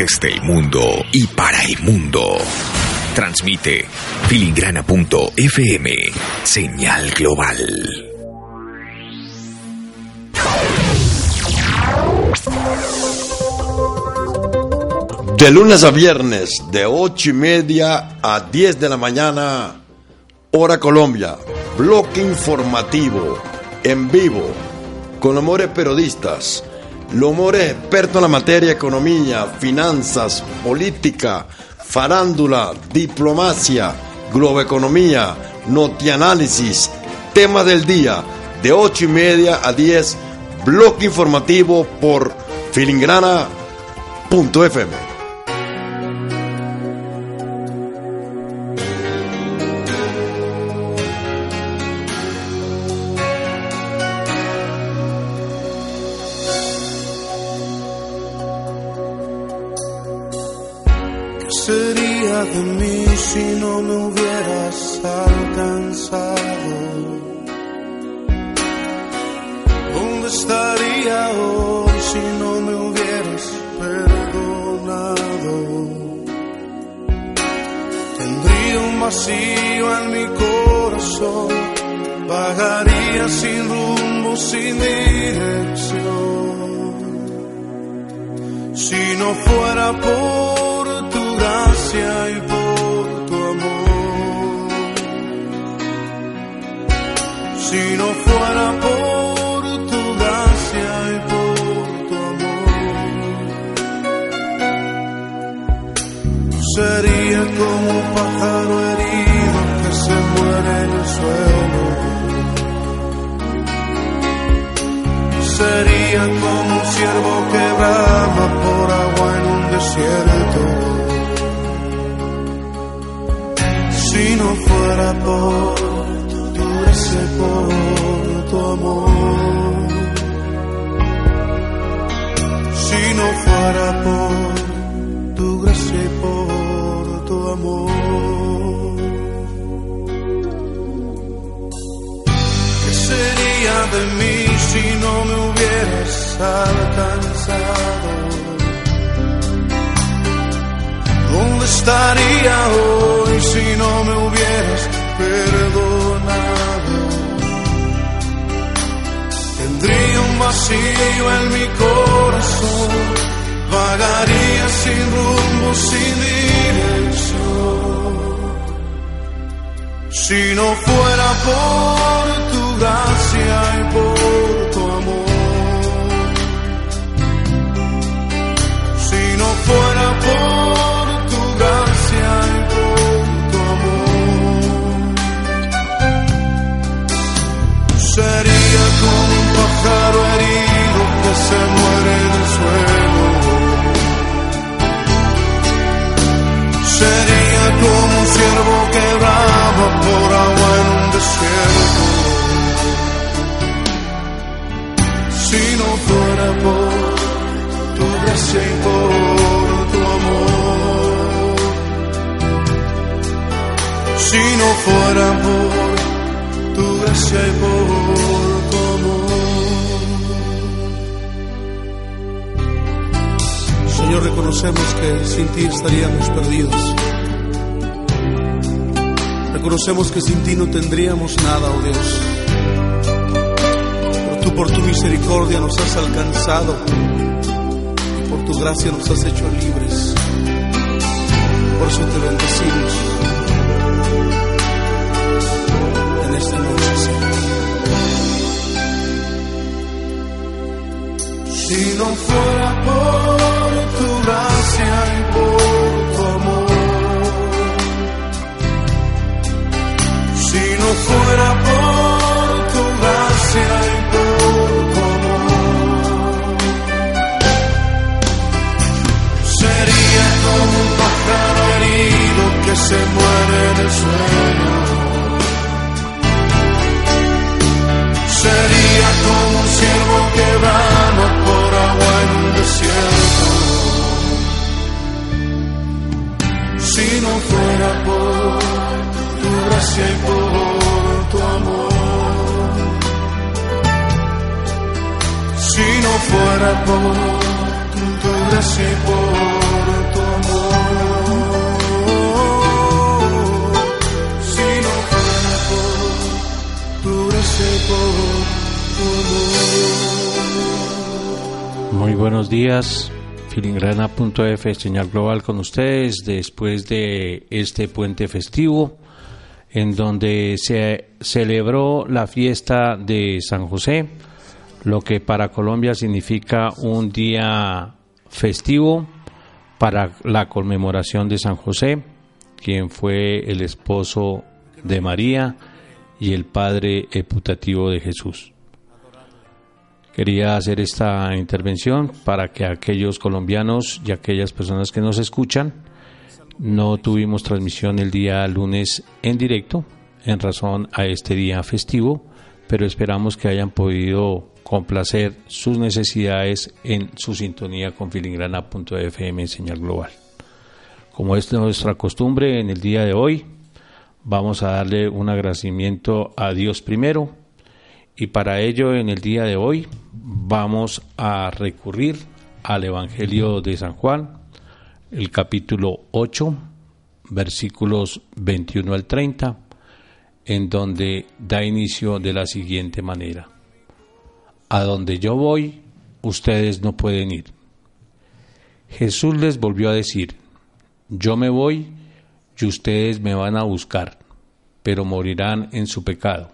desde el mundo y para el mundo. Transmite filigrana.fm, señal global. De lunes a viernes, de 8 y media a 10 de la mañana, hora Colombia, bloque informativo, en vivo, con amores periodistas L'Omore experto en la materia economía, finanzas, política, farándula, diplomacia, globoeconomía, notianálisis, tema del día, de 8 y media a 10, bloque informativo por filingrana.fm. vacío en mi corazón, vagaría sin rumbo, sin dirección. Si no fuera por tu gracia y por tu amor, si no fuera por sería como un ciervo que brama por agua en un desierto. Si no fuera por tu dureza, por tu amor. Si no fuera por tu gracia y por tu amor. ¿Qué sería de mí? si no me hubieras alcanzado? ¿Dónde estaría hoy si no me hubieras perdonado? Tendría un vacío en mi corazón, vagaría sin rumbo, sin dirección. Si no fuera por tu gracia y por Sería como un pájaro herido que se muere en el suelo. Sería como un ciervo que brama por agua en un desierto. Si no fuera por tu gracia y por tu amor. Si no fuera por tu gracia y por Señor, reconocemos que sin ti estaríamos perdidos. Reconocemos que sin ti no tendríamos nada, oh Dios. Pero tú por tu misericordia nos has alcanzado y por tu gracia nos has hecho libres. Por eso te bendecimos en esta noche, Señor. Si no fuera por tu y por tu amor. Si no fuera por Muy buenos días. Filingrana.f, señal global con ustedes después de este puente festivo en donde se celebró la fiesta de San José lo que para Colombia significa un día festivo para la conmemoración de San José, quien fue el esposo de María y el padre eputativo de Jesús. Quería hacer esta intervención para que aquellos colombianos y aquellas personas que nos escuchan, no tuvimos transmisión el día lunes en directo en razón a este día festivo, pero esperamos que hayan podido complacer sus necesidades en su sintonía con filingrana.fm en señal global. Como es nuestra costumbre en el día de hoy, vamos a darle un agradecimiento a Dios primero y para ello en el día de hoy vamos a recurrir al Evangelio de San Juan, el capítulo 8, versículos 21 al 30, en donde da inicio de la siguiente manera. A donde yo voy, ustedes no pueden ir. Jesús les volvió a decir, yo me voy y ustedes me van a buscar, pero morirán en su pecado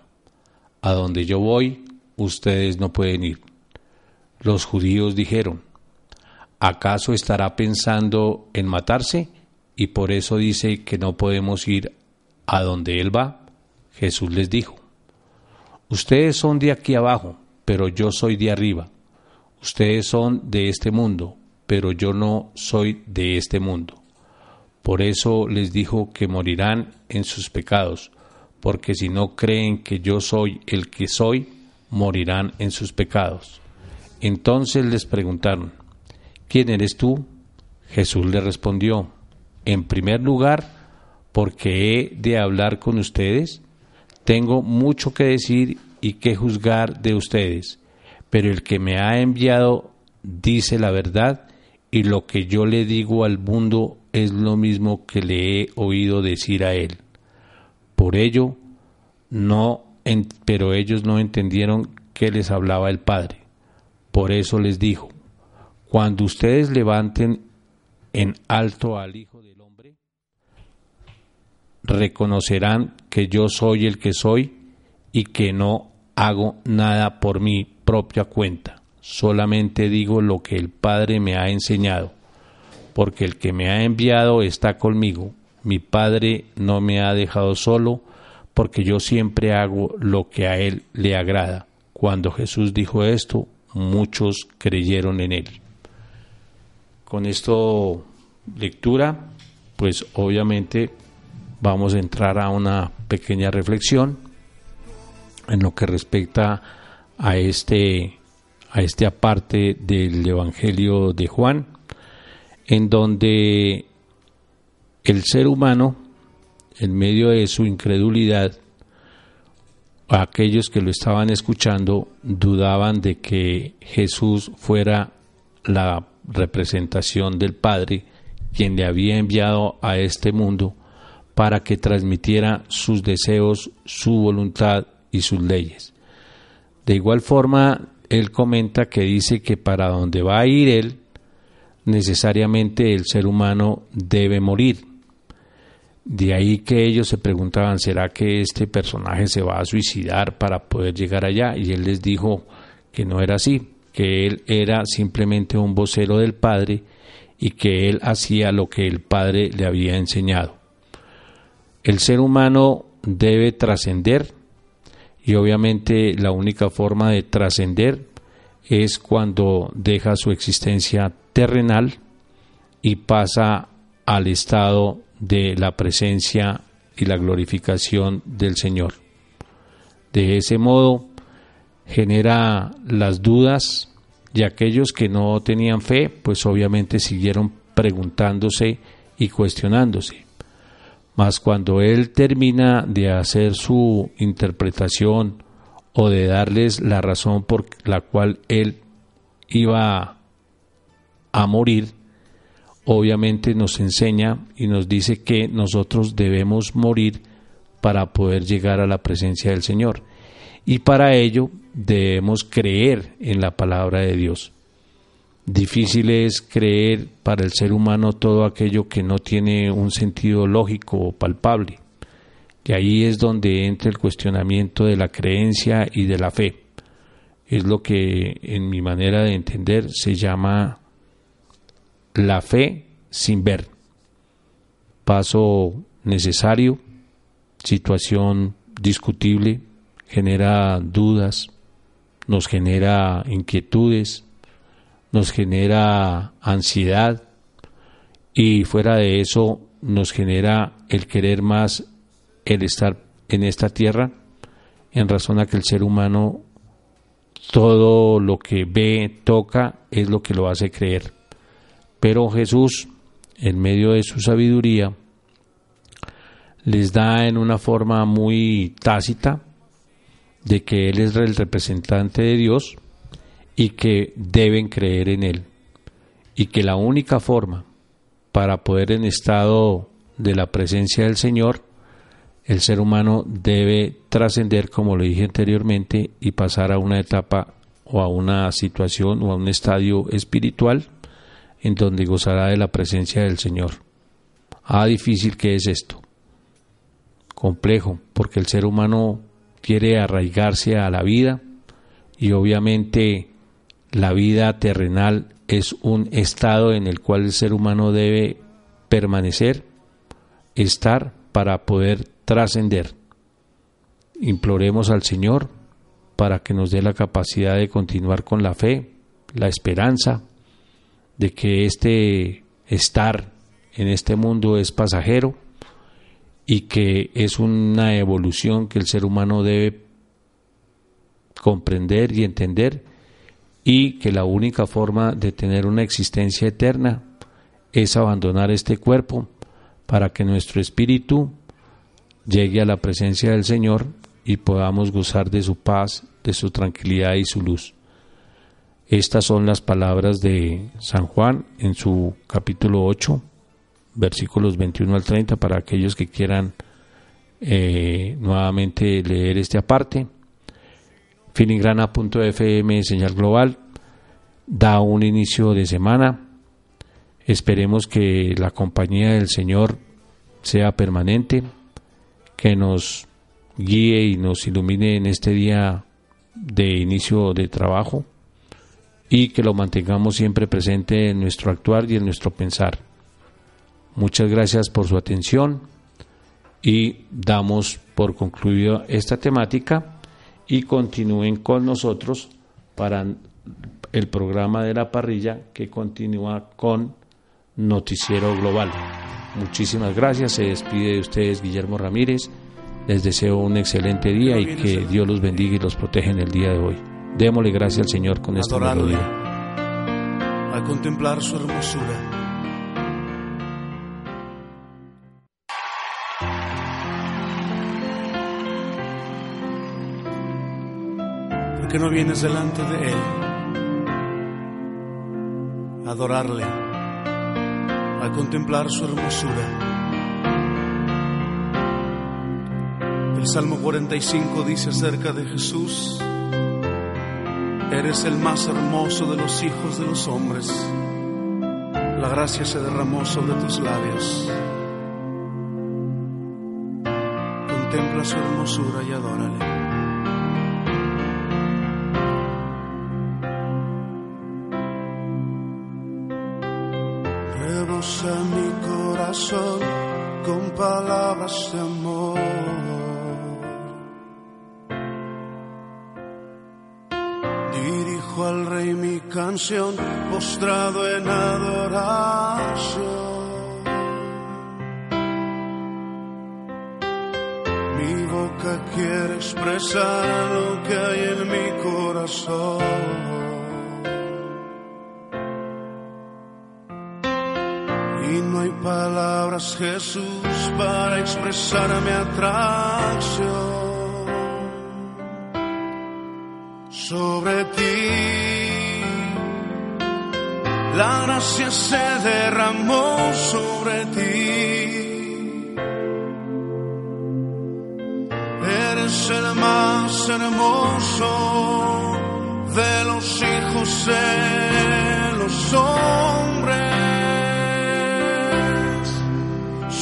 a donde yo voy, ustedes no pueden ir. Los judíos dijeron, ¿acaso estará pensando en matarse? Y por eso dice que no podemos ir a donde Él va. Jesús les dijo, Ustedes son de aquí abajo, pero yo soy de arriba. Ustedes son de este mundo, pero yo no soy de este mundo. Por eso les dijo que morirán en sus pecados porque si no creen que yo soy el que soy, morirán en sus pecados. Entonces les preguntaron, ¿quién eres tú? Jesús le respondió, en primer lugar, porque he de hablar con ustedes, tengo mucho que decir y que juzgar de ustedes, pero el que me ha enviado dice la verdad y lo que yo le digo al mundo es lo mismo que le he oído decir a él. Por ello, no, pero ellos no entendieron que les hablaba el Padre. Por eso les dijo, cuando ustedes levanten en alto al Hijo del Hombre, reconocerán que yo soy el que soy y que no hago nada por mi propia cuenta, solamente digo lo que el Padre me ha enseñado, porque el que me ha enviado está conmigo mi Padre no me ha dejado solo, porque yo siempre hago lo que a Él le agrada. Cuando Jesús dijo esto, muchos creyeron en Él. Con esto lectura, pues obviamente vamos a entrar a una pequeña reflexión en lo que respecta a este a esta parte del Evangelio de Juan, en donde el ser humano, en medio de su incredulidad, aquellos que lo estaban escuchando dudaban de que Jesús fuera la representación del Padre, quien le había enviado a este mundo para que transmitiera sus deseos, su voluntad y sus leyes. De igual forma, él comenta que dice que para donde va a ir él, necesariamente el ser humano debe morir. De ahí que ellos se preguntaban, ¿será que este personaje se va a suicidar para poder llegar allá? Y él les dijo que no era así, que él era simplemente un vocero del Padre y que él hacía lo que el Padre le había enseñado. El ser humano debe trascender y obviamente la única forma de trascender es cuando deja su existencia terrenal y pasa al estado de la presencia y la glorificación del Señor. De ese modo genera las dudas y aquellos que no tenían fe, pues obviamente siguieron preguntándose y cuestionándose. Mas cuando Él termina de hacer su interpretación o de darles la razón por la cual Él iba a morir, obviamente nos enseña y nos dice que nosotros debemos morir para poder llegar a la presencia del Señor. Y para ello debemos creer en la palabra de Dios. Difícil es creer para el ser humano todo aquello que no tiene un sentido lógico o palpable. Y ahí es donde entra el cuestionamiento de la creencia y de la fe. Es lo que en mi manera de entender se llama la fe sin ver. Paso necesario, situación discutible, genera dudas, nos genera inquietudes, nos genera ansiedad y fuera de eso nos genera el querer más el estar en esta tierra en razón a que el ser humano todo lo que ve, toca, es lo que lo hace creer. Pero Jesús, en medio de su sabiduría, les da en una forma muy tácita de que Él es el representante de Dios y que deben creer en Él. Y que la única forma para poder en estado de la presencia del Señor, el ser humano debe trascender, como lo dije anteriormente, y pasar a una etapa o a una situación o a un estadio espiritual en donde gozará de la presencia del Señor. Ah, difícil que es esto. Complejo, porque el ser humano quiere arraigarse a la vida y obviamente la vida terrenal es un estado en el cual el ser humano debe permanecer, estar para poder trascender. Imploremos al Señor para que nos dé la capacidad de continuar con la fe, la esperanza de que este estar en este mundo es pasajero y que es una evolución que el ser humano debe comprender y entender y que la única forma de tener una existencia eterna es abandonar este cuerpo para que nuestro espíritu llegue a la presencia del Señor y podamos gozar de su paz, de su tranquilidad y su luz. Estas son las palabras de San Juan en su capítulo 8, versículos 21 al 30, para aquellos que quieran eh, nuevamente leer este aparte filigrana.fm señal global da un inicio de semana. Esperemos que la compañía del Señor sea permanente, que nos guíe y nos ilumine en este día de inicio de trabajo y que lo mantengamos siempre presente en nuestro actuar y en nuestro pensar. Muchas gracias por su atención y damos por concluida esta temática y continúen con nosotros para el programa de la parrilla que continúa con Noticiero Global. Muchísimas gracias, se despide de ustedes Guillermo Ramírez, les deseo un excelente día y que Dios los bendiga y los proteja en el día de hoy. Démosle gracias al Señor con esta melodía. A contemplar su hermosura que no vienes delante de Él? A adorarle, a contemplar su hermosura. El Salmo 45 dice acerca de Jesús, eres el más hermoso de los hijos de los hombres. La gracia se derramó sobre tus labios. Contempla su hermosura y adórale. Al rey mi canción, postrado en adoración. Mi boca quiere expresar lo que hay en mi corazón. palabras, Jesús, para expresar mi atracción sobre ti la gracia se derramó sobre ti. Eres el más hermoso de los hijos de los hombres.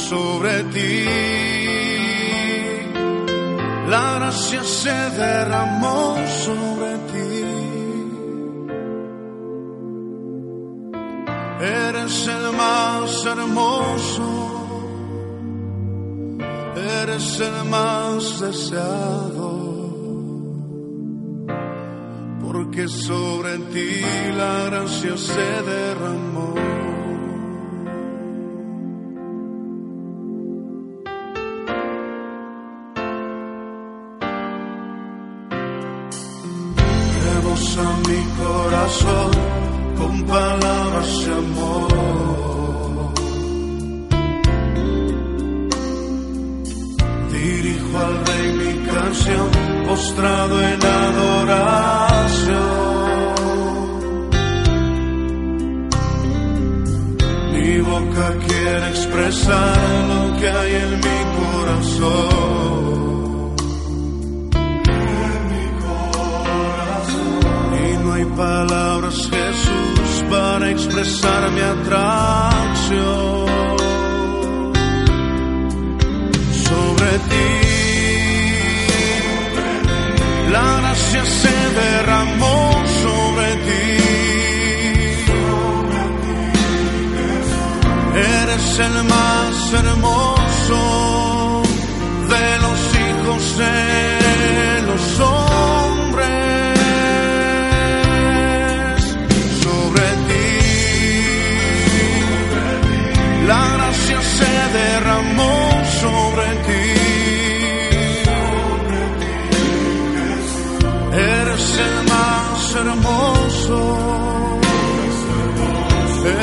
Sobre ti, la gracia se derramó sobre ti. Eres el más hermoso, eres el más deseado, porque sobre ti la gracia se derramó. a mi corazón con palabras expresar lo que hay en mi corazón. palabras, Jesús, para expresar mi atracción sobre ti. La gracia se derramó Eres el más hermoso de los hijos de los hombres. sobre ti. Eres el más hermoso,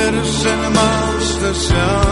eres el más deseado,